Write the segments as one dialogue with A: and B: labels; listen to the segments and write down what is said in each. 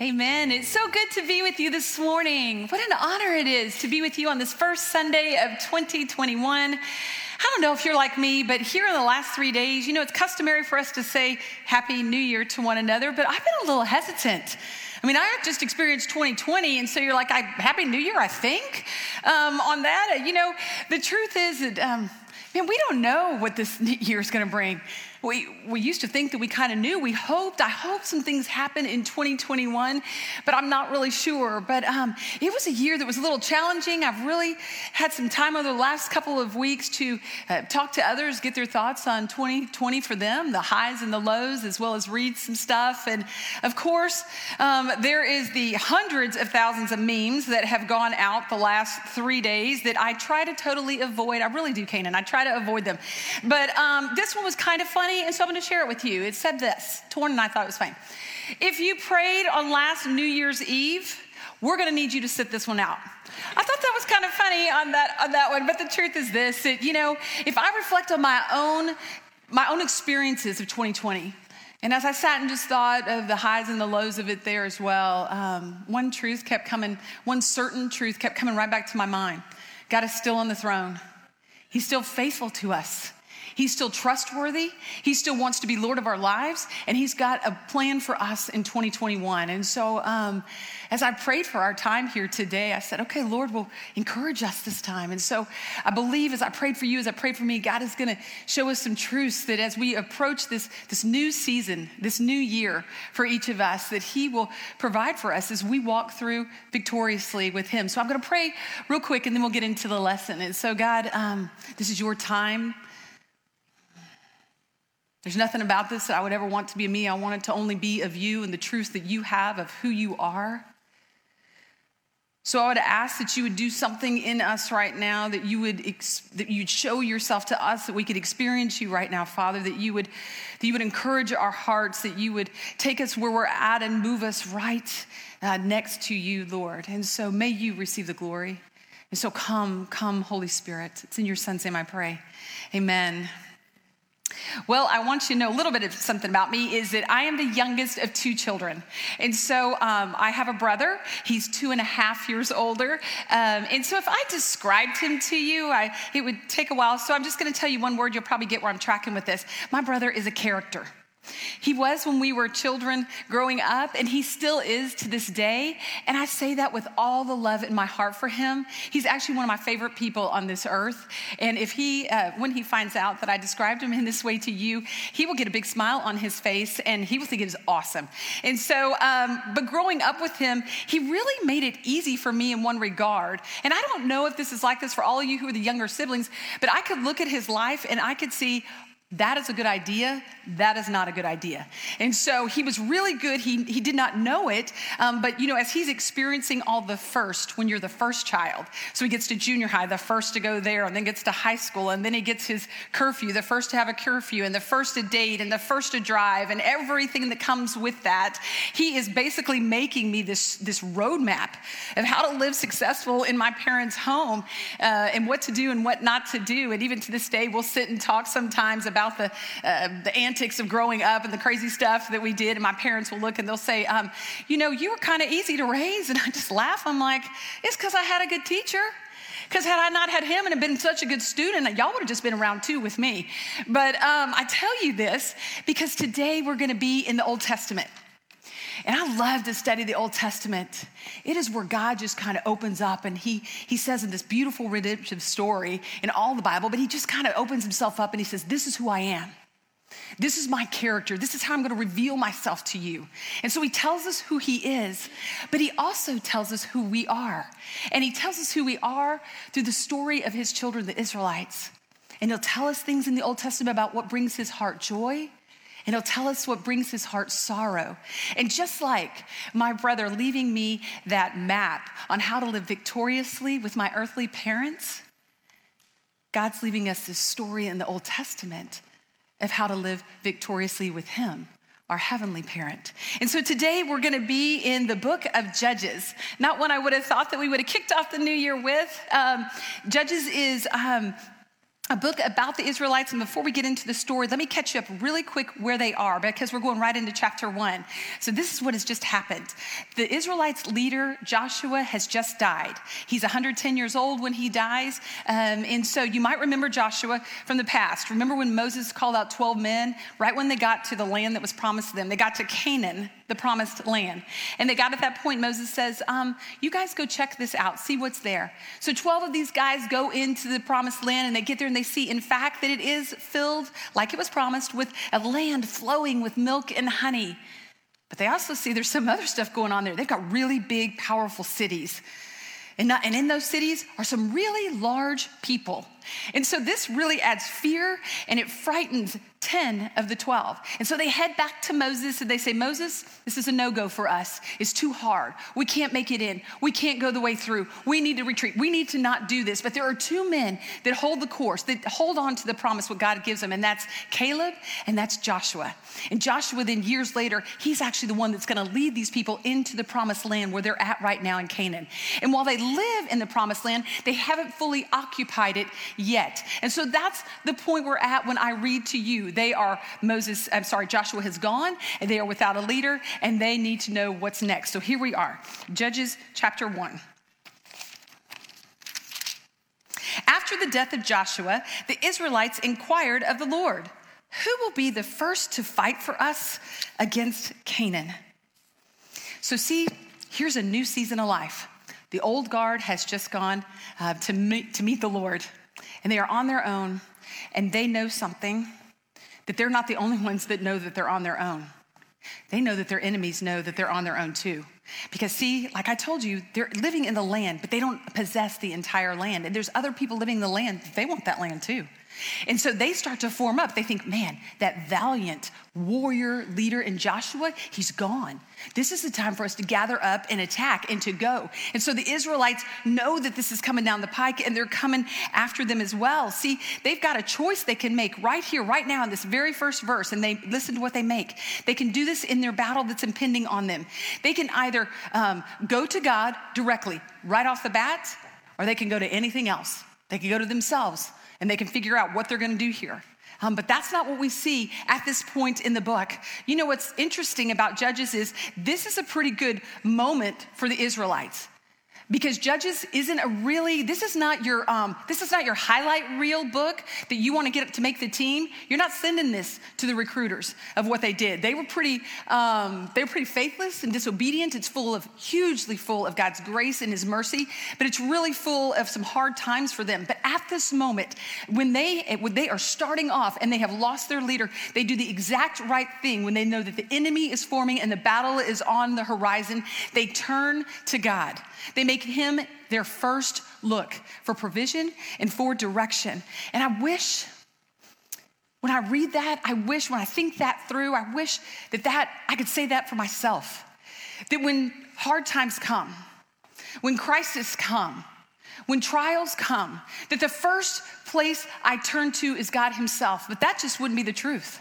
A: Amen. It's so good to be with you this morning. What an honor it is to be with you on this first Sunday of 2021. I don't know if you're like me, but here in the last three days, you know, it's customary for us to say Happy New Year to one another, but I've been a little hesitant. I mean, I just experienced 2020, and so you're like, Happy New Year, I think, um, on that. You know, the truth is that, um, man, we don't know what this year is going to bring we, we used to think that we kind of knew. We hoped, I hope some things happen in 2021, but I'm not really sure. But um, it was a year that was a little challenging. I've really had some time over the last couple of weeks to uh, talk to others, get their thoughts on 2020 for them, the highs and the lows, as well as read some stuff. And of course, um, there is the hundreds of thousands of memes that have gone out the last three days that I try to totally avoid. I really do, Canaan. I try to avoid them. But um, this one was kind of funny and so I'm going to share it with you. It said this Torn and I thought it was fine. If you prayed on last New Year's Eve, we're going to need you to sit this one out. I thought that was kind of funny on that on that one, but the truth is this: that, you know, if I reflect on my own my own experiences of 2020, and as I sat and just thought of the highs and the lows of it there as well, um, one truth kept coming, one certain truth kept coming right back to my mind. God is still on the throne. He's still faithful to us. He's still trustworthy. He still wants to be Lord of our lives, and He's got a plan for us in 2021. And so, um, as I prayed for our time here today, I said, okay, Lord will encourage us this time. And so, I believe as I prayed for you, as I prayed for me, God is going to show us some truths that as we approach this, this new season, this new year for each of us, that He will provide for us as we walk through victoriously with Him. So, I'm going to pray real quick, and then we'll get into the lesson. And so, God, um, this is your time. There's nothing about this that I would ever want to be me. I want it to only be of you and the truth that you have of who you are. So I would ask that you would do something in us right now, that you would that you'd show yourself to us, that we could experience you right now, Father. That you would that you would encourage our hearts, that you would take us where we're at and move us right uh, next to you, Lord. And so may you receive the glory. And so come, come, Holy Spirit. It's in your Son's name I pray. Amen. Well, I want you to know a little bit of something about me is that I am the youngest of two children. And so um, I have a brother. He's two and a half years older. Um, and so if I described him to you, I, it would take a while. So I'm just going to tell you one word. You'll probably get where I'm tracking with this. My brother is a character. He was when we were children growing up, and he still is to this day. And I say that with all the love in my heart for him. He's actually one of my favorite people on this earth. And if he, uh, when he finds out that I described him in this way to you, he will get a big smile on his face and he will think it is awesome. And so, um, but growing up with him, he really made it easy for me in one regard. And I don't know if this is like this for all of you who are the younger siblings, but I could look at his life and I could see, that is a good idea. That is not a good idea. And so he was really good. He, he did not know it. Um, but, you know, as he's experiencing all the first, when you're the first child, so he gets to junior high, the first to go there, and then gets to high school, and then he gets his curfew, the first to have a curfew, and the first to date, and the first to drive, and everything that comes with that. He is basically making me this, this roadmap of how to live successful in my parents' home uh, and what to do and what not to do. And even to this day, we'll sit and talk sometimes about about the, uh, the antics of growing up and the crazy stuff that we did. And my parents will look and they'll say, um, You know, you were kind of easy to raise. And I just laugh. I'm like, It's because I had a good teacher. Because had I not had him and had been such a good student, y'all would have just been around too with me. But um, I tell you this because today we're going to be in the Old Testament. And I love to study the Old Testament. It is where God just kind of opens up and he, he says in this beautiful redemptive story in all the Bible, but he just kind of opens himself up and he says, This is who I am. This is my character. This is how I'm going to reveal myself to you. And so he tells us who he is, but he also tells us who we are. And he tells us who we are through the story of his children, the Israelites. And he'll tell us things in the Old Testament about what brings his heart joy and he'll tell us what brings his heart sorrow. And just like my brother leaving me that map on how to live victoriously with my earthly parents, God's leaving us this story in the Old Testament of how to live victoriously with him our heavenly parent. And so today we're going to be in the book of Judges, not one I would have thought that we would have kicked off the new year with. Um, Judges is um, a book about the Israelites. And before we get into the story, let me catch you up really quick where they are because we're going right into chapter one. So, this is what has just happened. The Israelites' leader, Joshua, has just died. He's 110 years old when he dies. Um, and so, you might remember Joshua from the past. Remember when Moses called out 12 men right when they got to the land that was promised to them? They got to Canaan, the promised land. And they got at that point, Moses says, um, You guys go check this out, see what's there. So 12 of these guys go into the promised land and they get there and they see, in fact, that it is filled, like it was promised, with a land flowing with milk and honey. But they also see there's some other stuff going on there. They've got really big, powerful cities. And, not, and in those cities are some really large people. And so this really adds fear and it frightens 10 of the 12. And so they head back to Moses and they say, Moses, this is a no go for us. It's too hard. We can't make it in. We can't go the way through. We need to retreat. We need to not do this. But there are two men that hold the course, that hold on to the promise, what God gives them, and that's Caleb and that's Joshua. And Joshua, then years later, he's actually the one that's going to lead these people into the promised land where they're at right now in Canaan. And while they live in the promised land, they haven't fully occupied it yet. And so that's the point we're at when I read to you. They are Moses, I'm sorry, Joshua has gone and they are without a leader and they need to know what's next. So here we are, Judges chapter 1. After the death of Joshua, the Israelites inquired of the Lord, Who will be the first to fight for us against Canaan? So, see, here's a new season of life. The old guard has just gone uh, to, meet, to meet the Lord, and they are on their own, and they know something that they're not the only ones that know that they're on their own. They know that their enemies know that they're on their own too. Because, see, like I told you, they're living in the land, but they don't possess the entire land. And there's other people living in the land, they want that land too. And so they start to form up. They think, man, that valiant warrior leader in Joshua, he's gone. This is the time for us to gather up and attack and to go. And so the Israelites know that this is coming down the pike and they're coming after them as well. See, they've got a choice they can make right here, right now, in this very first verse. And they listen to what they make. They can do this in their battle that's impending on them. They can either um, go to God directly, right off the bat, or they can go to anything else. They can go to themselves and they can figure out what they're going to do here. Um, but that's not what we see at this point in the book. You know what's interesting about Judges is this is a pretty good moment for the Israelites because judges isn't a really this is not your um, this is not your highlight reel book that you want to get to make the team. You're not sending this to the recruiters of what they did. They were pretty um, they were pretty faithless and disobedient. It's full of hugely full of god's grace and his mercy but it's really full of some hard times for them. But at this moment when they when they are starting off and they have lost their leader they do the exact right thing when they know that the enemy is forming and the battle is on the horizon. They turn to god. They make him their first look for provision and for direction. And I wish when I read that, I wish when I think that through, I wish that that I could say that for myself. That when hard times come, when crises come, when trials come, that the first place I turn to is God Himself. But that just wouldn't be the truth.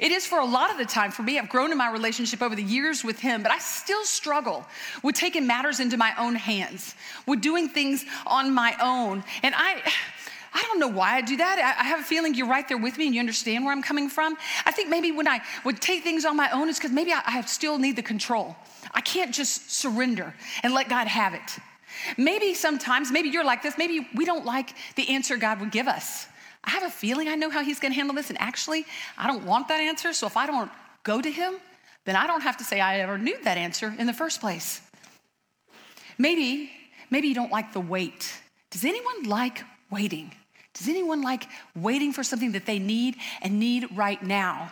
A: It is for a lot of the time for me. I've grown in my relationship over the years with him, but I still struggle with taking matters into my own hands, with doing things on my own. And I, I don't know why I do that. I, have a feeling you're right there with me and you understand where I'm coming from. I think maybe when I would take things on my own, it's because maybe I, still need the control. I can't just surrender and let God have it. Maybe sometimes, maybe you're like this, maybe we don't like the answer God would give us. I have a feeling I know how he's going to handle this. And actually, I don't want that answer. So if I don't go to him, then I don't have to say I ever knew that answer in the first place. Maybe, maybe you don't like the wait. Does anyone like waiting? Does anyone like waiting for something that they need and need right now?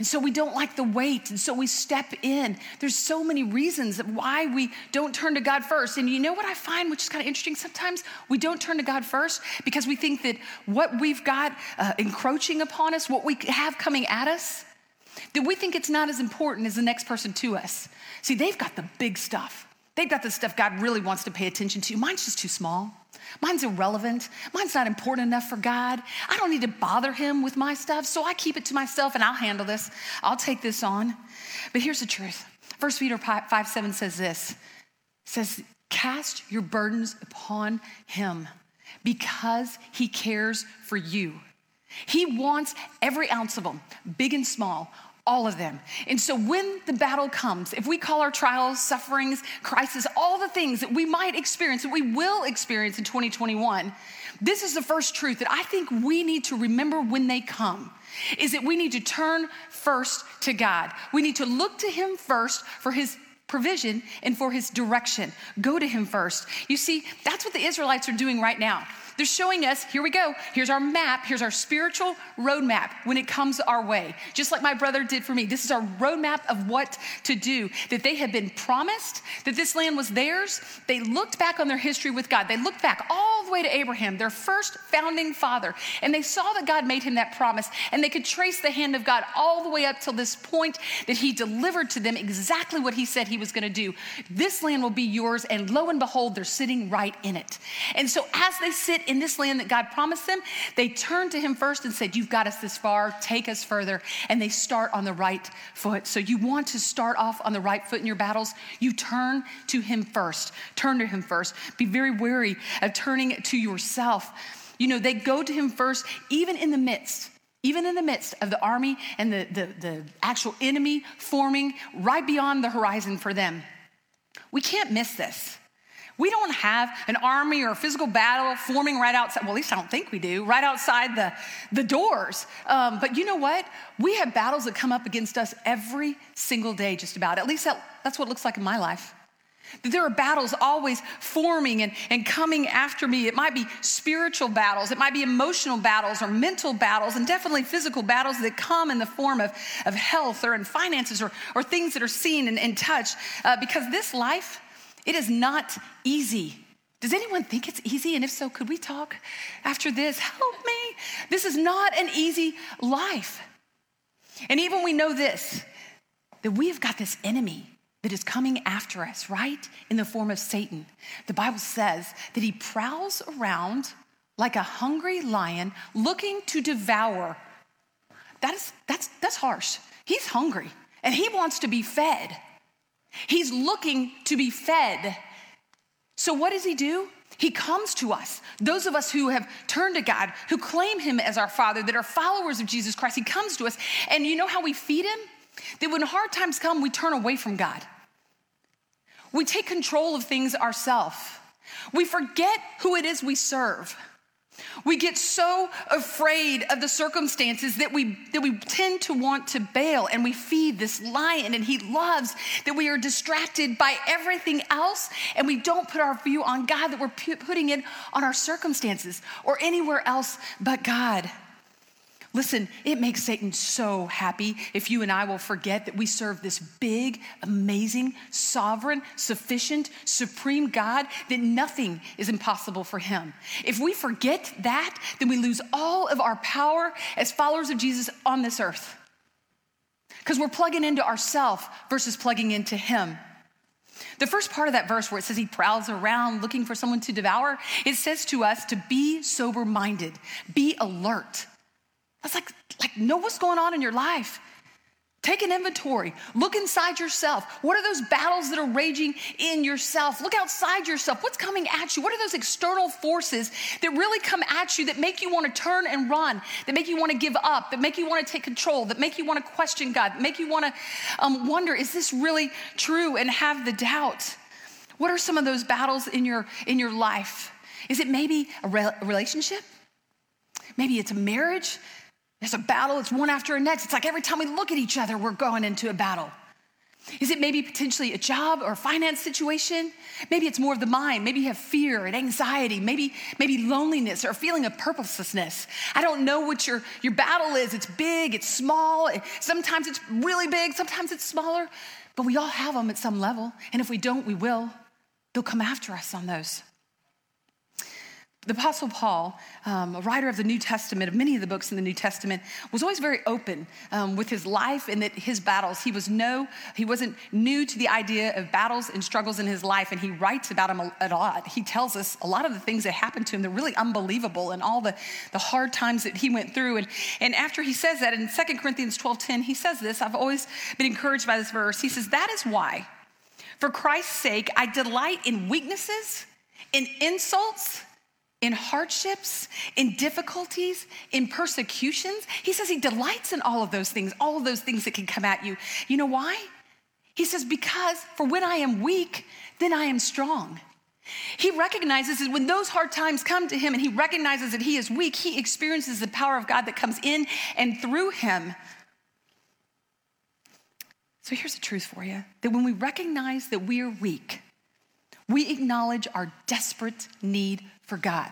A: And so we don't like the wait, and so we step in. There's so many reasons why we don't turn to God first. And you know what I find, which is kind of interesting? Sometimes we don't turn to God first because we think that what we've got uh, encroaching upon us, what we have coming at us, that we think it's not as important as the next person to us. See, they've got the big stuff. They've got the stuff God really wants to pay attention to. Mine's just too small. Mine's irrelevant. Mine's not important enough for God. I don't need to bother him with my stuff, so I keep it to myself and I'll handle this. I'll take this on. But here's the truth. First Peter 5 7 says this. Says, cast your burdens upon him Because he cares for you. He wants every ounce of them, big and small, all of them. And so when the battle comes, if we call our trials, sufferings, crisis, all the things that we might experience, that we will experience in 2021, this is the first truth that I think we need to remember when they come is that we need to turn first to God. We need to look to Him first for His provision and for His direction. Go to Him first. You see, that's what the Israelites are doing right now. They're showing us, here we go, here's our map, here's our spiritual roadmap when it comes our way. Just like my brother did for me. This is our roadmap of what to do. That they had been promised, that this land was theirs. They looked back on their history with God. They looked back all the way to Abraham, their first founding father, and they saw that God made him that promise, and they could trace the hand of God all the way up till this point that he delivered to them exactly what he said he was going to do. This land will be yours, and lo and behold, they're sitting right in it. And so as they sit in this land that God promised them, they turned to Him first and said, You've got us this far, take us further. And they start on the right foot. So you want to start off on the right foot in your battles, you turn to Him first. Turn to Him first. Be very wary of turning to yourself. You know, they go to Him first, even in the midst even in the midst of the army and the, the, the, actual enemy forming right beyond the horizon for them. We can't miss this. We don't have an army or a physical battle forming right outside. Well, at least I don't think we do, right outside the, the doors. Um, but you know what? We have battles that come up against us every single day, just about. At least that, that's what it looks like in my life. That there are battles always forming and, and coming after me. It might be spiritual battles, it might be emotional battles or mental battles, and definitely physical battles that come in the form of, of health or in finances or, or things that are seen and, and touched. Uh, because this life, it is not easy. Does anyone think it's easy? And if so, could we talk after this? Help me. This is not an easy life. And even we know this that we have got this enemy that is coming after us, right? In the form of Satan. The Bible says that he prowls around like a hungry lion looking to devour. That is, that's, that's harsh. He's hungry and he wants to be fed. He's looking to be fed. So, what does he do? He comes to us, those of us who have turned to God, who claim him as our Father, that are followers of Jesus Christ. He comes to us, and you know how we feed him? That when hard times come, we turn away from God. We take control of things ourselves. We forget who it is we serve. We get so afraid of the circumstances that we, that we tend to want to bail and we feed this lion and he loves that we are distracted by everything else and we don't put our view on God, that we're putting it on our circumstances or anywhere else but God. Listen, it makes Satan so happy if you and I will forget that we serve this big, amazing, sovereign, sufficient, supreme God, that nothing is impossible for him. If we forget that, then we lose all of our power as followers of Jesus on this earth. Because we're plugging into ourself versus plugging into him. The first part of that verse where it says he prowls around looking for someone to devour, it says to us to be sober minded, be alert. That's like, like know what's going on in your life. Take an inventory. Look inside yourself. What are those battles that are raging in yourself? Look outside yourself. What's coming at you? What are those external forces that really come at you that make you want to turn and run, that make you want to give up, that make you want to take control, that make you want to question God, that make you want to um, wonder, is this really true? And have the doubt. What are some of those battles in your in your life? Is it maybe a, re- a relationship? Maybe it's a marriage. It's a battle, it's one after the next. It's like every time we look at each other, we're going into a battle. Is it maybe potentially a job or a finance situation? Maybe it's more of the mind. Maybe you have fear and anxiety, maybe, maybe loneliness or a feeling of purposelessness. I don't know what your, your battle is. It's big, it's small. Sometimes it's really big, sometimes it's smaller, but we all have them at some level. And if we don't, we will. They'll come after us on those. The Apostle Paul, um, a writer of the New Testament, of many of the books in the New Testament, was always very open um, with his life and that his battles. He was no, he wasn't new to the idea of battles and struggles in his life, and he writes about them a, lot. He tells us a lot of the things that happened to him. They're really unbelievable, and all the, the hard times that he went through. And, and after he says that in 2 Corinthians 12:10, he says this. I've always been encouraged by this verse. He says, "That is why, for Christ's sake, I delight in weaknesses, in insults." In hardships, in difficulties, in persecutions. He says he delights in all of those things, all of those things that can come at you. You know why? He says, Because for when I am weak, then I am strong. He recognizes that when those hard times come to him and he recognizes that he is weak, he experiences the power of God that comes in and through him. So here's the truth for you that when we recognize that we are weak, we acknowledge our desperate need for God.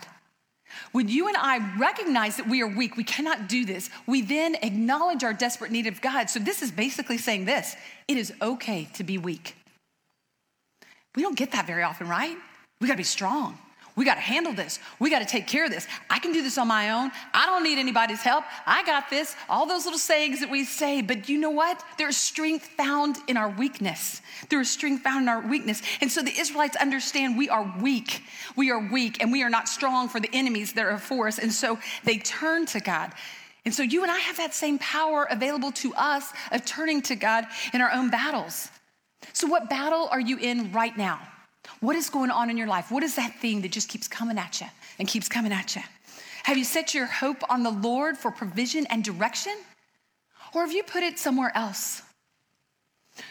A: When you and I recognize that we are weak, we cannot do this, we then acknowledge our desperate need of God. So, this is basically saying this it is okay to be weak. We don't get that very often, right? We gotta be strong. We got to handle this. We got to take care of this. I can do this on my own. I don't need anybody's help. I got this. All those little sayings that we say. But you know what? There's strength found in our weakness. There is strength found in our weakness. And so the Israelites understand we are weak. We are weak and we are not strong for the enemies that are for us. And so they turn to God. And so you and I have that same power available to us of turning to God in our own battles. So, what battle are you in right now? What is going on in your life? What is that thing that just keeps coming at you and keeps coming at you? Have you set your hope on the Lord for provision and direction? Or have you put it somewhere else?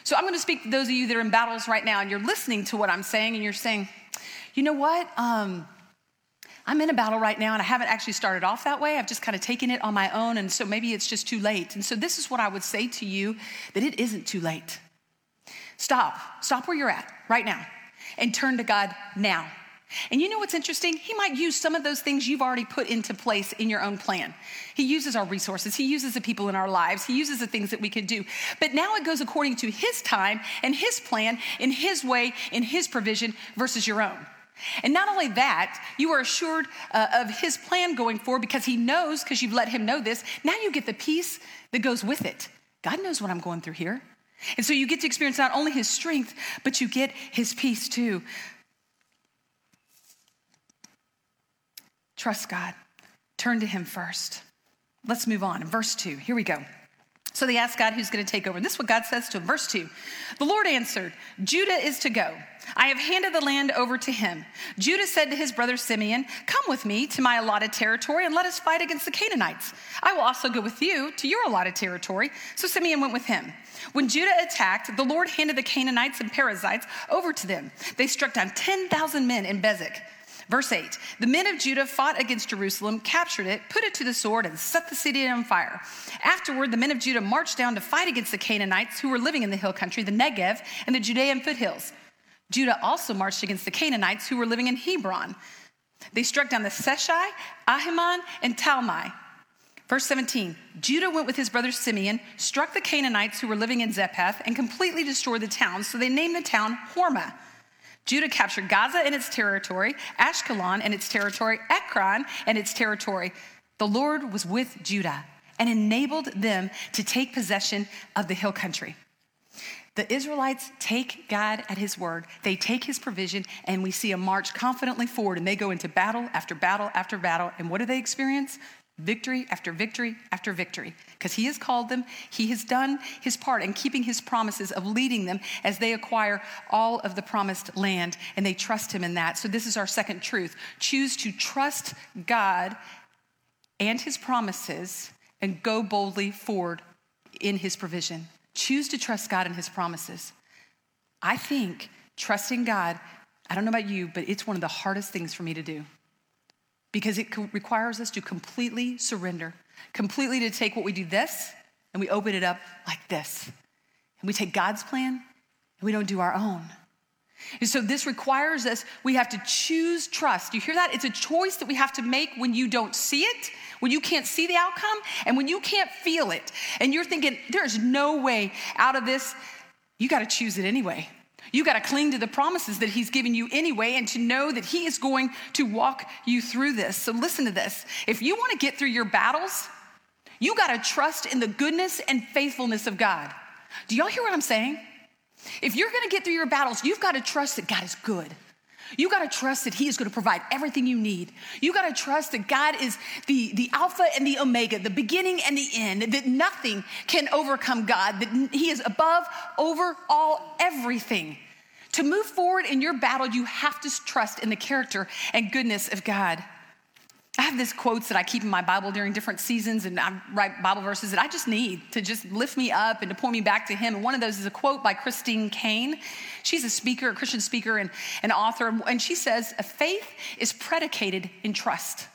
A: So I'm going to speak to those of you that are in battles right now and you're listening to what I'm saying and you're saying, you know what? Um, I'm in a battle right now and I haven't actually started off that way. I've just kind of taken it on my own. And so maybe it's just too late. And so this is what I would say to you that it isn't too late. Stop. Stop where you're at right now and turn to God now. And you know what's interesting? He might use some of those things you've already put into place in your own plan. He uses our resources, He uses the people in our lives, He uses the things that we can do. But now it goes according to His time and His plan, in His way, in His provision versus your own. And not only that, you are assured uh, of His plan going forward because He knows, because you've let Him know this. Now you get the peace that goes with it. God knows what I'm going through here. And so you get to experience not only his strength, but you get his peace too. Trust God. Turn to him first. Let's move on. Verse 2, here we go. So they ask God who's going to take over. And This is what God says to him. Verse 2 The Lord answered, Judah is to go. I have handed the land over to him. Judah said to his brother Simeon, Come with me to my allotted territory and let us fight against the Canaanites. I will also go with you to your allotted territory. So Simeon went with him. When Judah attacked, the Lord handed the Canaanites and Perizzites over to them. They struck down 10,000 men in Bezek. Verse 8 The men of Judah fought against Jerusalem, captured it, put it to the sword, and set the city on fire. Afterward, the men of Judah marched down to fight against the Canaanites who were living in the hill country, the Negev, and the Judean foothills. Judah also marched against the Canaanites who were living in Hebron. They struck down the Sheshai, Ahiman, and Talmai. Verse 17 Judah went with his brother Simeon, struck the Canaanites who were living in Zephath, and completely destroyed the town, so they named the town Hormah. Judah captured Gaza and its territory, Ashkelon and its territory, Ekron and its territory. The Lord was with Judah and enabled them to take possession of the hill country. The Israelites take God at his word. They take his provision, and we see a march confidently forward, and they go into battle after battle after battle. And what do they experience? Victory after victory after victory. Because he has called them he has done his part in keeping his promises of leading them as they acquire all of the promised land and they trust him in that. So this is our second truth. Choose to trust god and his promises and go boldly forward in his provision. Choose to trust god and his promises. I think trusting god i don't know about you but it's one of the hardest things for me to do because it requires us to completely surrender, completely to take what we do this and we open it up like this. And we take God's plan and we don't do our own. And so this requires us, we have to choose trust. You hear that? It's a choice that we have to make when you don't see it, when you can't see the outcome, and when you can't feel it. And you're thinking, there's no way out of this. You got to choose it anyway. You got to cling to the promises that He's given you anyway and to know that He is going to walk you through this. So, listen to this. If you want to get through your battles, you got to trust in the goodness and faithfulness of God. Do y'all hear what I'm saying? If you're going to get through your battles, you've got to trust that God is good. You got to trust that He is going to provide everything you need. You got to trust that God is the, the Alpha and the Omega, the beginning and the end, that nothing can overcome God, that He is above, over all, everything. To move forward in your battle, you have to trust in the character and goodness of God. I have these quotes that I keep in my Bible during different seasons, and I write Bible verses that I just need to just lift me up and to point me back to Him. And one of those is a quote by Christine Caine. She's a speaker, a Christian speaker, and an author. And she says, A faith is predicated in trust.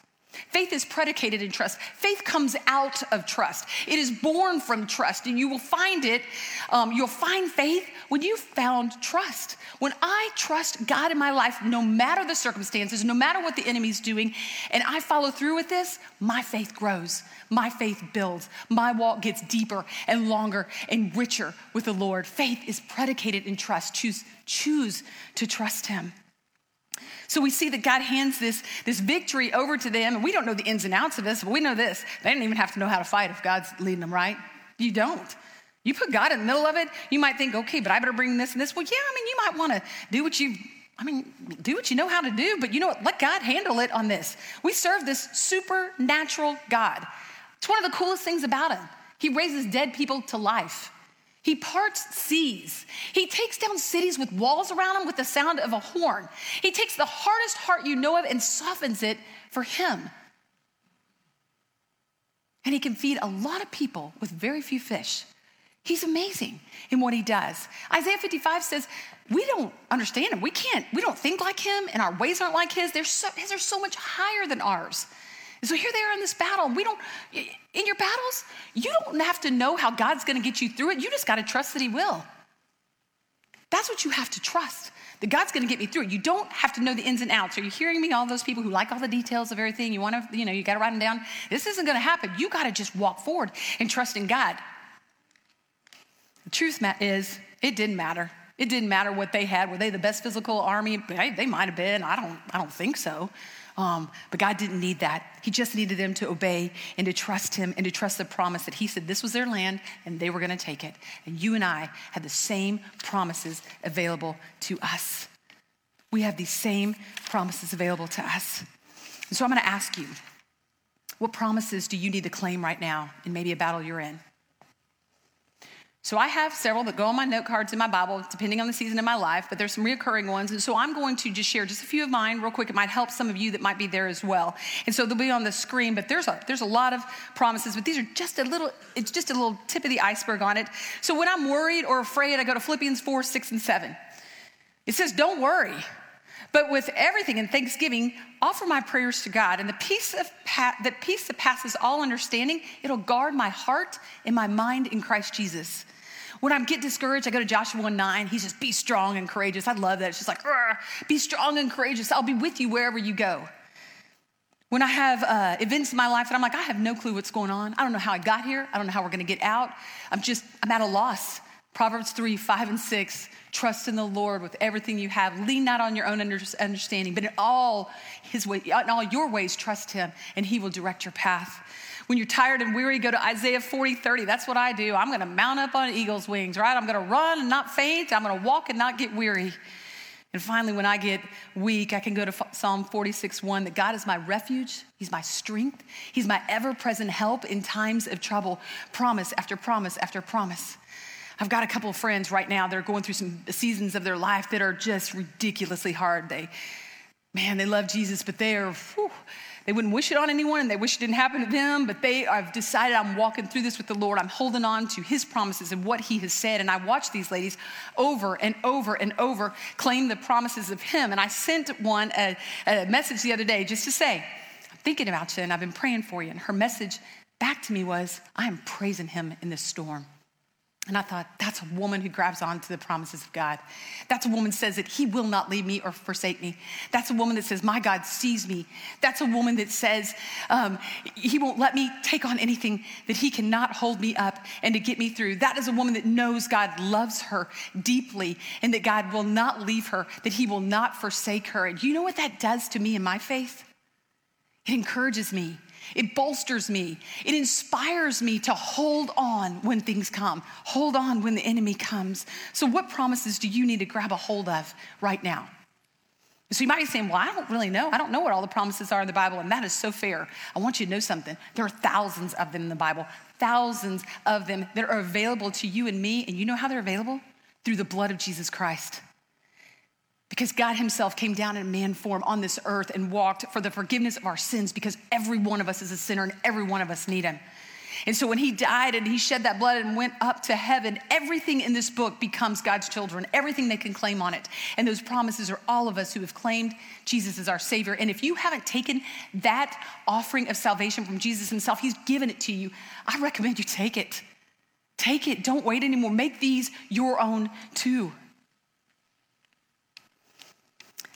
A: Faith is predicated in trust. Faith comes out of trust. It is born from trust, and you will find it. Um, you'll find faith when you found trust. When I trust God in my life, no matter the circumstances, no matter what the enemy's doing, and I follow through with this, my faith grows. My faith builds. My walk gets deeper and longer and richer with the Lord. Faith is predicated in trust. Choose, choose to trust Him. So we see that God hands this, this victory over to them, and we don't know the ins and outs of this, but we know this. They didn't even have to know how to fight if God's leading them, right? You don't. You put God in the middle of it, you might think, okay, but I better bring this and this. Well, yeah, I mean, you might want to do what you, I mean, do what you know how to do, but you know what? Let God handle it on this. We serve this supernatural God. It's one of the coolest things about him. He raises dead people to life. He parts seas. He takes down cities with walls around them with the sound of a horn. He takes the hardest heart you know of and softens it for him. And he can feed a lot of people with very few fish. He's amazing in what he does. Isaiah 55 says, We don't understand him. We can't, we don't think like him, and our ways aren't like his. They're so, his are so much higher than ours. And so here they are in this battle. We don't, in your battles, you don't have to know how God's gonna get you through it. You just gotta trust that He will. That's what you have to trust. That God's gonna get me through it. You don't have to know the ins and outs. Are you hearing me? All those people who like all the details of everything, you wanna, you know, you gotta write them down. This isn't gonna happen. You gotta just walk forward and trust in God. The truth is, it didn't matter. It didn't matter what they had. Were they the best physical army? They might have been. I don't, I don't think so. Um, but God didn't need that. He just needed them to obey and to trust Him and to trust the promise that He said this was their land and they were going to take it. And you and I have the same promises available to us. We have these same promises available to us. And so I'm going to ask you what promises do you need to claim right now in maybe a battle you're in? So I have several that go on my note cards in my Bible, depending on the season of my life, but there's some reoccurring ones. And so I'm going to just share just a few of mine real quick. It might help some of you that might be there as well. And so they'll be on the screen, but there's a, there's a lot of promises, but these are just a little, it's just a little tip of the iceberg on it. So when I'm worried or afraid, I go to Philippians 4, 6, and 7. It says, don't worry. But with everything in thanksgiving, offer my prayers to God, and the peace of pa- the peace that passes all understanding, it'll guard my heart and my mind in Christ Jesus. When I get discouraged, I go to Joshua 1 9. He says, Be strong and courageous. I love that. It's just like, Be strong and courageous. I'll be with you wherever you go. When I have uh, events in my life that I'm like, I have no clue what's going on. I don't know how I got here. I don't know how we're going to get out. I'm just, I'm at a loss. Proverbs 3, 5, and 6. Trust in the Lord with everything you have. Lean not on your own understanding, but in all his way, in all your ways, trust him, and he will direct your path. When you're tired and weary, go to Isaiah 40, 30. That's what I do. I'm going to mount up on eagle's wings, right? I'm going to run and not faint. I'm going to walk and not get weary. And finally, when I get weak, I can go to Psalm 46, 1 that God is my refuge, He's my strength, He's my ever present help in times of trouble. Promise after promise after promise. I've got a couple of friends right now that are going through some seasons of their life that are just ridiculously hard. They, man, they love Jesus, but they are, whew, they wouldn't wish it on anyone and they wish it didn't happen to them, but they I've decided I'm walking through this with the Lord. I'm holding on to his promises and what he has said. And I watch these ladies over and over and over claim the promises of him. And I sent one a, a message the other day just to say, I'm thinking about you and I've been praying for you. And her message back to me was, I am praising him in this storm. And I thought, that's a woman who grabs on to the promises of God. That's a woman says that He will not leave me or forsake me. That's a woman that says, My God sees me. That's a woman that says, um, He won't let me take on anything that He cannot hold me up and to get me through. That is a woman that knows God loves her deeply and that God will not leave her, that He will not forsake her. And you know what that does to me in my faith? It encourages me. It bolsters me. It inspires me to hold on when things come, hold on when the enemy comes. So, what promises do you need to grab a hold of right now? So, you might be saying, Well, I don't really know. I don't know what all the promises are in the Bible, and that is so fair. I want you to know something. There are thousands of them in the Bible, thousands of them that are available to you and me. And you know how they're available? Through the blood of Jesus Christ. Because God Himself came down in man form on this earth and walked for the forgiveness of our sins because every one of us is a sinner and every one of us need Him. And so when he died and he shed that blood and went up to heaven, everything in this book becomes God's children, everything they can claim on it. And those promises are all of us who have claimed Jesus as our Savior. And if you haven't taken that offering of salvation from Jesus himself, he's given it to you. I recommend you take it. Take it. Don't wait anymore. Make these your own too.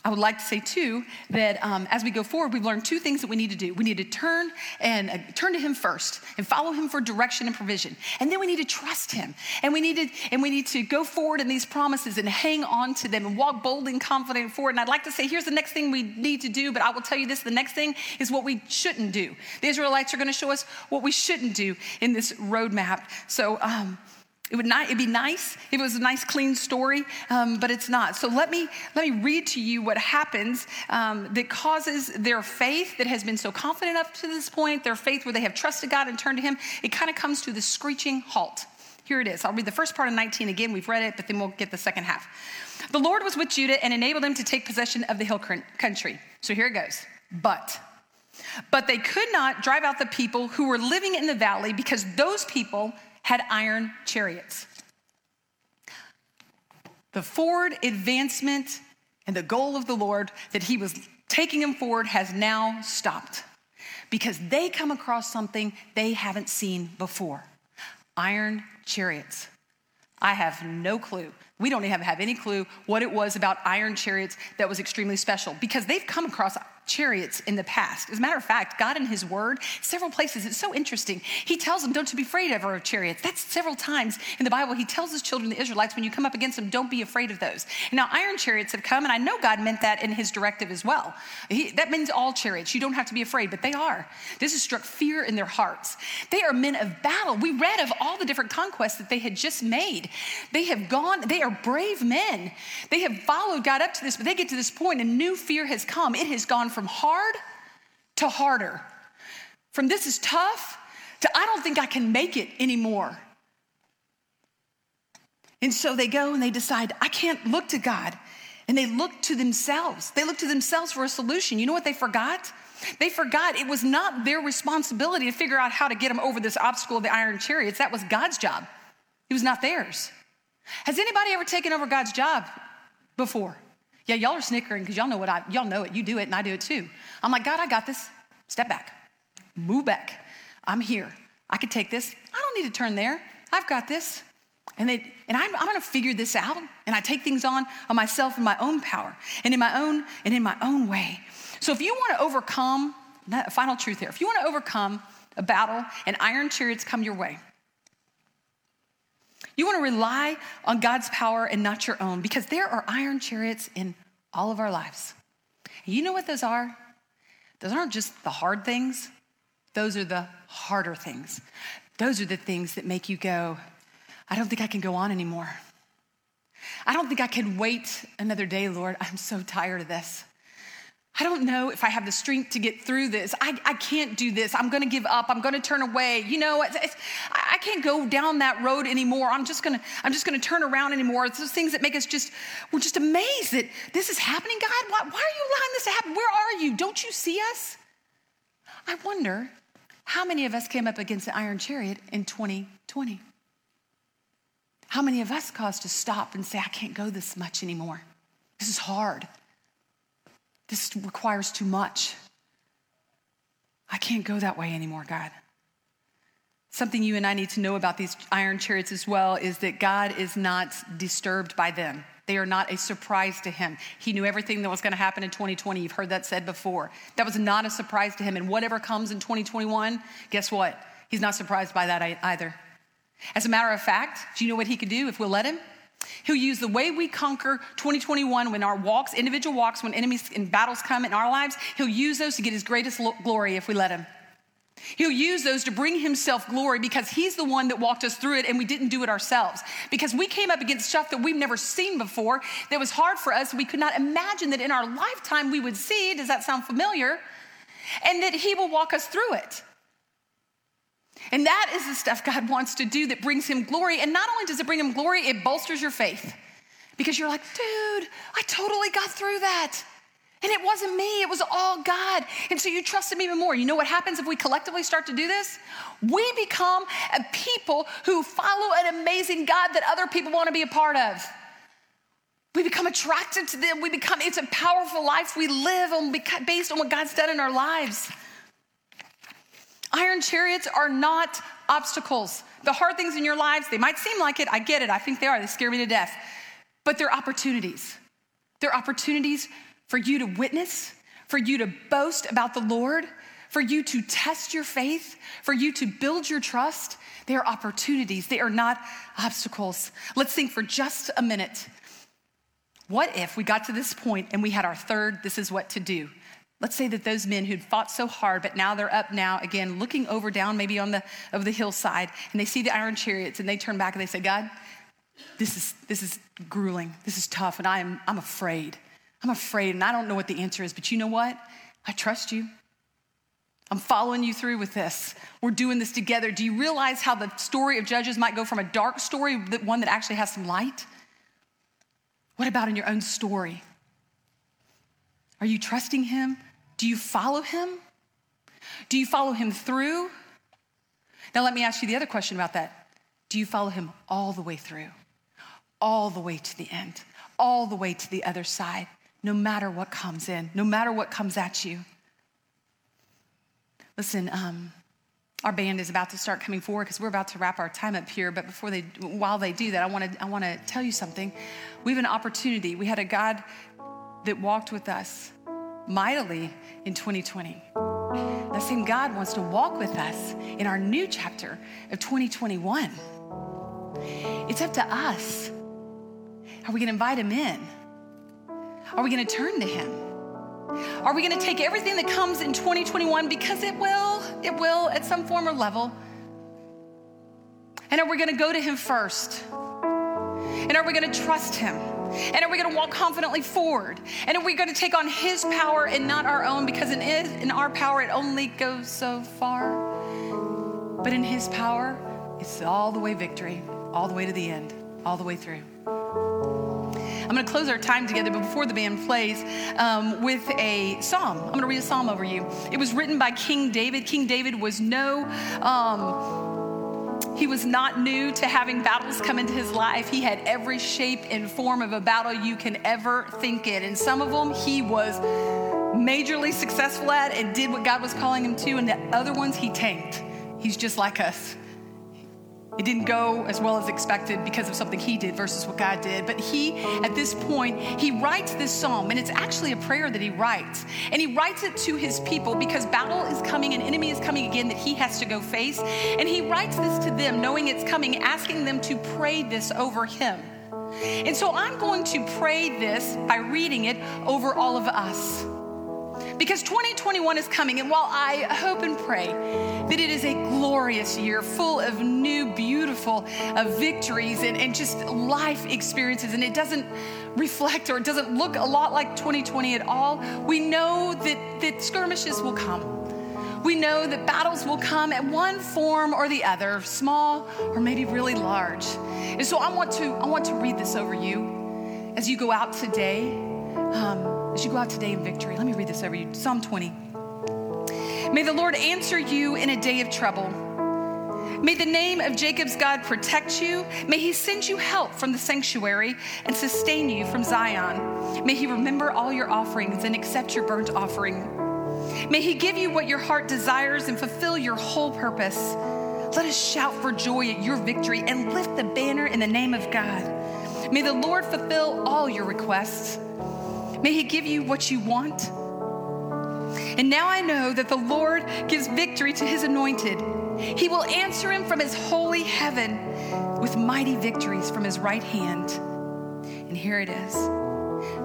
A: I would like to say too that um, as we go forward, we've learned two things that we need to do. We need to turn and uh, turn to Him first, and follow Him for direction and provision, and then we need to trust Him, and we need to and we need to go forward in these promises and hang on to them and walk bold and confident forward. And I'd like to say, here's the next thing we need to do, but I will tell you this: the next thing is what we shouldn't do. The Israelites are going to show us what we shouldn't do in this roadmap. So. Um, it would not, it'd be nice if it was a nice, clean story, um, but it's not. So let me let me read to you what happens um, that causes their faith that has been so confident up to this point, their faith where they have trusted God and turned to Him. It kind of comes to the screeching halt. Here it is. I'll read the first part of 19 again. We've read it, but then we'll get the second half. The Lord was with Judah and enabled them to take possession of the hill country. So here it goes. But but they could not drive out the people who were living in the valley because those people had iron chariots. The forward advancement and the goal of the Lord that he was taking them forward has now stopped because they come across something they haven't seen before iron chariots. I have no clue. We don't even have any clue what it was about iron chariots that was extremely special because they've come across chariots in the past. As a matter of fact, God in His Word, several places, it's so interesting. He tells them, Don't you be afraid ever of chariots. That's several times in the Bible. He tells His children, the Israelites, when you come up against them, don't be afraid of those. And now, iron chariots have come, and I know God meant that in His directive as well. He, that means all chariots. You don't have to be afraid, but they are. This has struck fear in their hearts. They are men of battle. We read of all the different conquests that they had just made. They have gone, they are brave men. They have followed God up to this, but they get to this point, and new fear has come. It has gone from hard to harder. From this is tough to I don't think I can make it anymore. And so they go and they decide, I can't look to God. And they look to themselves. They look to themselves for a solution. You know what they forgot? They forgot it was not their responsibility to figure out how to get them over this obstacle of the iron chariots. That was God's job, it was not theirs. Has anybody ever taken over God's job before? Yeah, y'all are snickering because y'all know what I, y'all know it. You do it and I do it too. I'm like, God, I got this. Step back, move back. I'm here. I can take this. I don't need to turn there. I've got this. And, they, and I'm, I'm going to figure this out. And I take things on on myself in my own power and in my own and in my own way. So if you want to overcome, final truth here, if you want to overcome a battle and iron chariots come your way, you want to rely on God's power and not your own because there are iron chariots in all of our lives. You know what those are? Those aren't just the hard things, those are the harder things. Those are the things that make you go, I don't think I can go on anymore. I don't think I can wait another day, Lord. I'm so tired of this. I don't know if I have the strength to get through this. I, I can't do this. I'm going to give up. I'm going to turn away. You know, it's, it's, I can't go down that road anymore. I'm just going to, I'm just going to turn around anymore. It's those things that make us just, we're just amazed that this is happening. God, why, why are you allowing this to happen? Where are you? Don't you see us? I wonder how many of us came up against the iron chariot in 2020? How many of us caused to stop and say, I can't go this much anymore? This is hard. This requires too much. I can't go that way anymore, God. Something you and I need to know about these iron chariots as well is that God is not disturbed by them. They are not a surprise to him. He knew everything that was going to happen in 2020. You've heard that said before. That was not a surprise to him. And whatever comes in 2021, guess what? He's not surprised by that either. As a matter of fact, do you know what he could do if we'll let him? He'll use the way we conquer 2021 when our walks, individual walks, when enemies and battles come in our lives, he'll use those to get his greatest glory if we let him. He'll use those to bring himself glory because he's the one that walked us through it and we didn't do it ourselves. Because we came up against stuff that we've never seen before that was hard for us. We could not imagine that in our lifetime we would see. Does that sound familiar? And that he will walk us through it. And that is the stuff God wants to do that brings him glory. And not only does it bring him glory, it bolsters your faith. because you're like, dude, I totally got through that. And it wasn't me, it was all God. And so you trust Him even more. You know what happens if we collectively start to do this? We become a people who follow an amazing God that other people want to be a part of. We become attracted to them. We become, it's a powerful life we live on, based on what God's done in our lives. Iron chariots are not obstacles. The hard things in your lives, they might seem like it. I get it. I think they are. They scare me to death. But they're opportunities. They're opportunities for you to witness, for you to boast about the Lord, for you to test your faith, for you to build your trust. They are opportunities, they are not obstacles. Let's think for just a minute. What if we got to this point and we had our third, this is what to do? Let's say that those men who'd fought so hard, but now they're up now again, looking over down maybe on the of the hillside, and they see the iron chariots, and they turn back and they say, God, this is this is grueling, this is tough, and I am I'm afraid. I'm afraid, and I don't know what the answer is, but you know what? I trust you. I'm following you through with this. We're doing this together. Do you realize how the story of Judges might go from a dark story, one that actually has some light? What about in your own story? Are you trusting Him? Do you follow Him? Do you follow Him through? Now, let me ask you the other question about that. Do you follow Him all the way through? All the way to the end, all the way to the other side? no matter what comes in, no matter what comes at you. Listen, um, our band is about to start coming forward because we're about to wrap our time up here. But before they, while they do that, I want to, I want to tell you something. We have an opportunity. We had a God that walked with us mightily in 2020. That same God wants to walk with us in our new chapter of 2021. It's up to us. Are we going to invite him in? Are we going to turn to Him? Are we going to take everything that comes in 2021 because it will, it will at some form or level? And are we going to go to Him first? And are we going to trust Him? And are we going to walk confidently forward? And are we going to take on His power and not our own? Because in, in our power, it only goes so far. But in His power, it's all the way victory, all the way to the end, all the way through. I'm going to close our time together, but before the band plays, um, with a psalm. I'm going to read a psalm over you. It was written by King David. King David was no. Um, he was not new to having battles come into his life. He had every shape and form of a battle you can ever think it. And some of them he was majorly successful at and did what God was calling him to, and the other ones he tanked. He's just like us. It didn't go as well as expected because of something he did versus what God did. But he, at this point, he writes this psalm, and it's actually a prayer that he writes. And he writes it to his people because battle is coming, an enemy is coming again that he has to go face. And he writes this to them, knowing it's coming, asking them to pray this over him. And so I'm going to pray this by reading it over all of us. Because 2021 is coming, and while I hope and pray that it is a glorious year full of new, beautiful uh, victories and, and just life experiences, and it doesn't reflect or it doesn't look a lot like 2020 at all, we know that, that skirmishes will come. We know that battles will come at one form or the other, small or maybe really large. And so I want to, I want to read this over you as you go out today. Um, as you go out today in victory. Let me read this over you Psalm 20. May the Lord answer you in a day of trouble. May the name of Jacob's God protect you. May he send you help from the sanctuary and sustain you from Zion. May he remember all your offerings and accept your burnt offering. May he give you what your heart desires and fulfill your whole purpose. Let us shout for joy at your victory and lift the banner in the name of God. May the Lord fulfill all your requests. May He give you what you want. And now I know that the Lord gives victory to His anointed. He will answer him from His holy heaven with mighty victories from His right hand. And here it is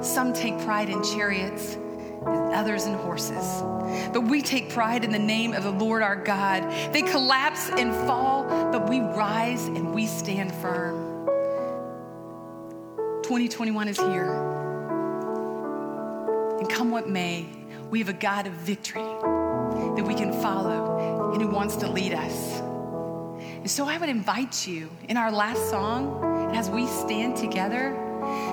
A: some take pride in chariots and others in horses. But we take pride in the name of the Lord our God. They collapse and fall, but we rise and we stand firm. 2021 is here. And come what may, we have a God of victory that we can follow and who wants to lead us. And so I would invite you in our last song, as we stand together,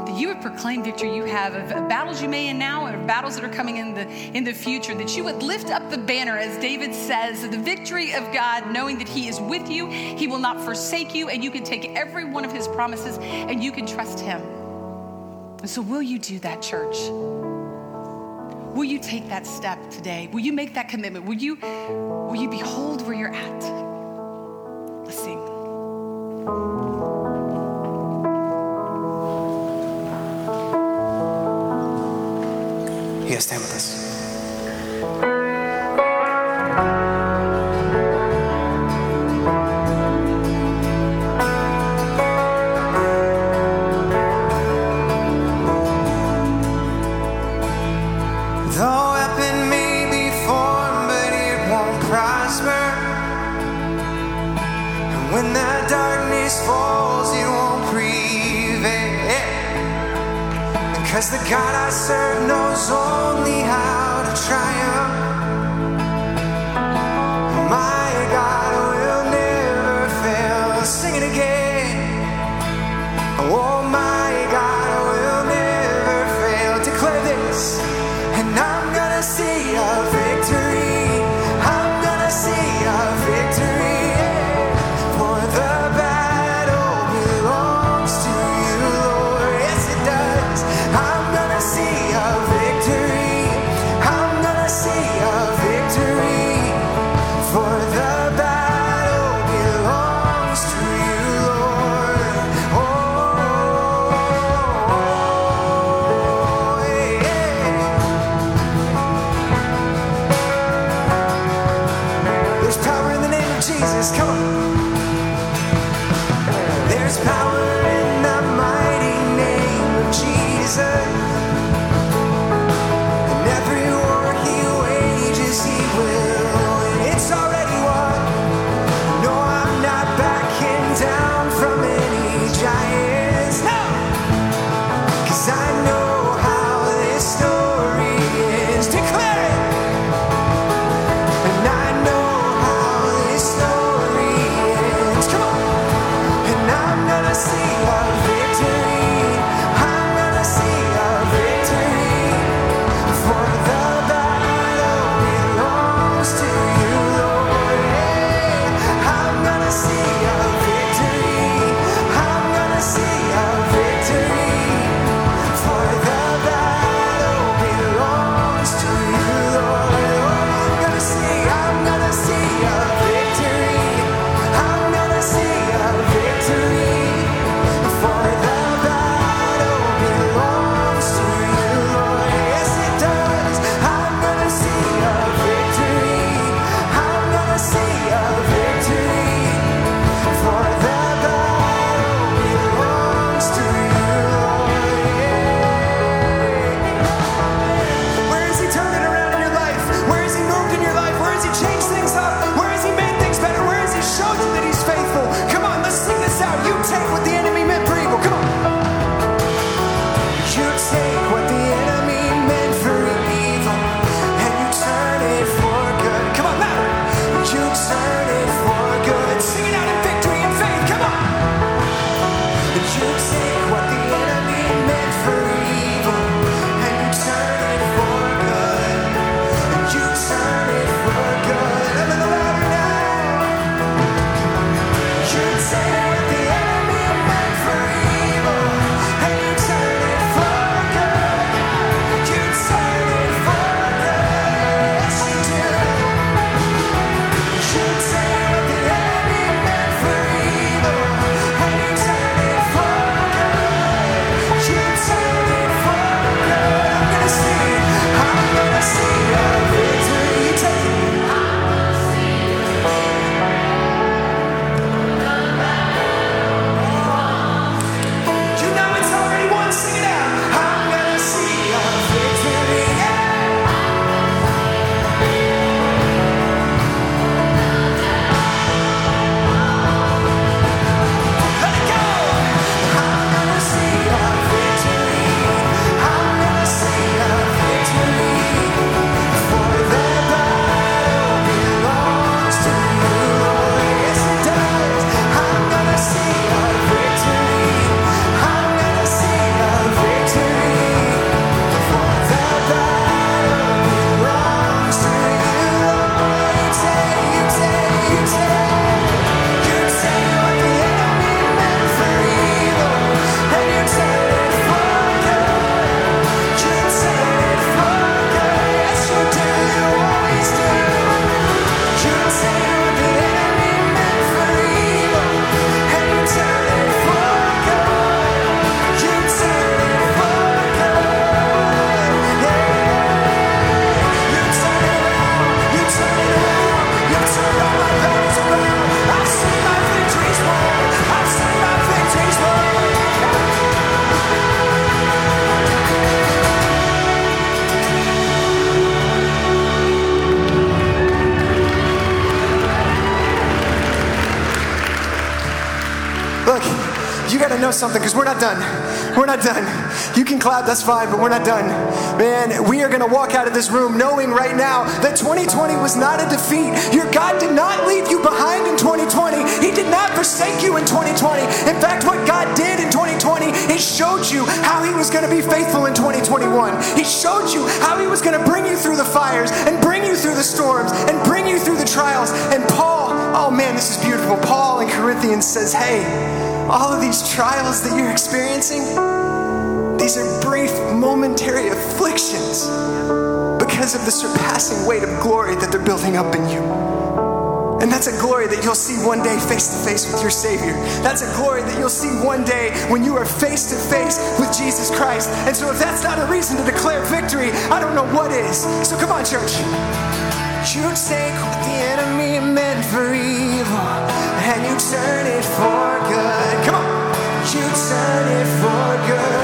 A: that you would proclaim victory you have of, of battles you may in now and battles that are coming in the in the future. That you would lift up the banner, as David says, the victory of God, knowing that He is with you, He will not forsake you, and you can take every one of His promises and you can trust Him. And so, will you do that, church? Will you take that step today? Will you make that commitment? Will you, will you behold where you're at? Let's sing.
B: Yes, stand with us. God I serve knows only how to triumph. Something? Because we're not done. We're not done. You can clap, that's fine, but we're not done. Man, we are going to walk out of this room knowing right now that 2020 was not a defeat. Your God did not leave you behind in 2020. He did not forsake you in 2020. In fact, what God did in 2020 is showed you how He was going to be faithful in 2021. He showed you how He was going to bring you through the fires and bring you through the storms and bring you through the trials. And Paul, oh man, this is beautiful. Paul in Corinthians says, hey, all of these trials that you're experiencing, these are brief, momentary afflictions because of the surpassing weight of glory that they're building up in you. And that's a glory that you'll see one day face to face with your Savior. That's a glory that you'll see one day when you are face to face with Jesus Christ. And so, if that's not a reason to declare victory, I don't know what is. So, come on, church. You take what the enemy meant for evil and you turn it for good. Come on. You turn it for good.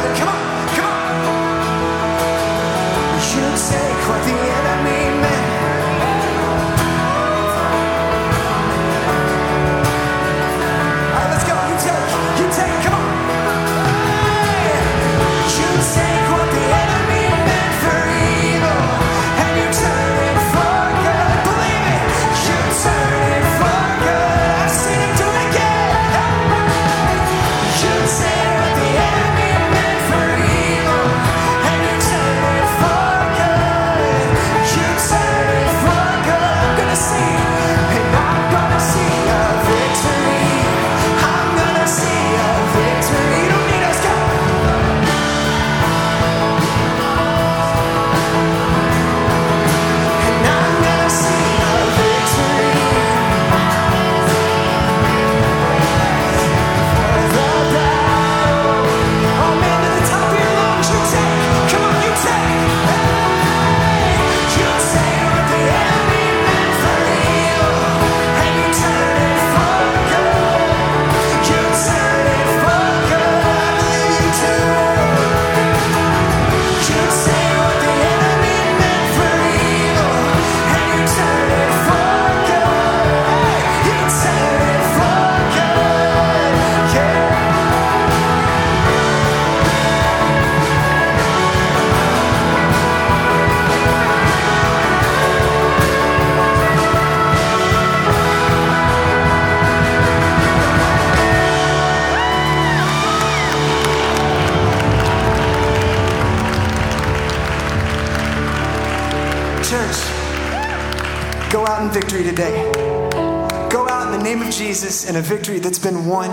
B: In a victory that's been won.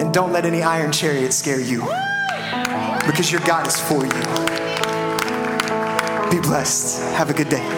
B: And don't let any iron chariot scare you because your God is for you. Be blessed. Have a good day.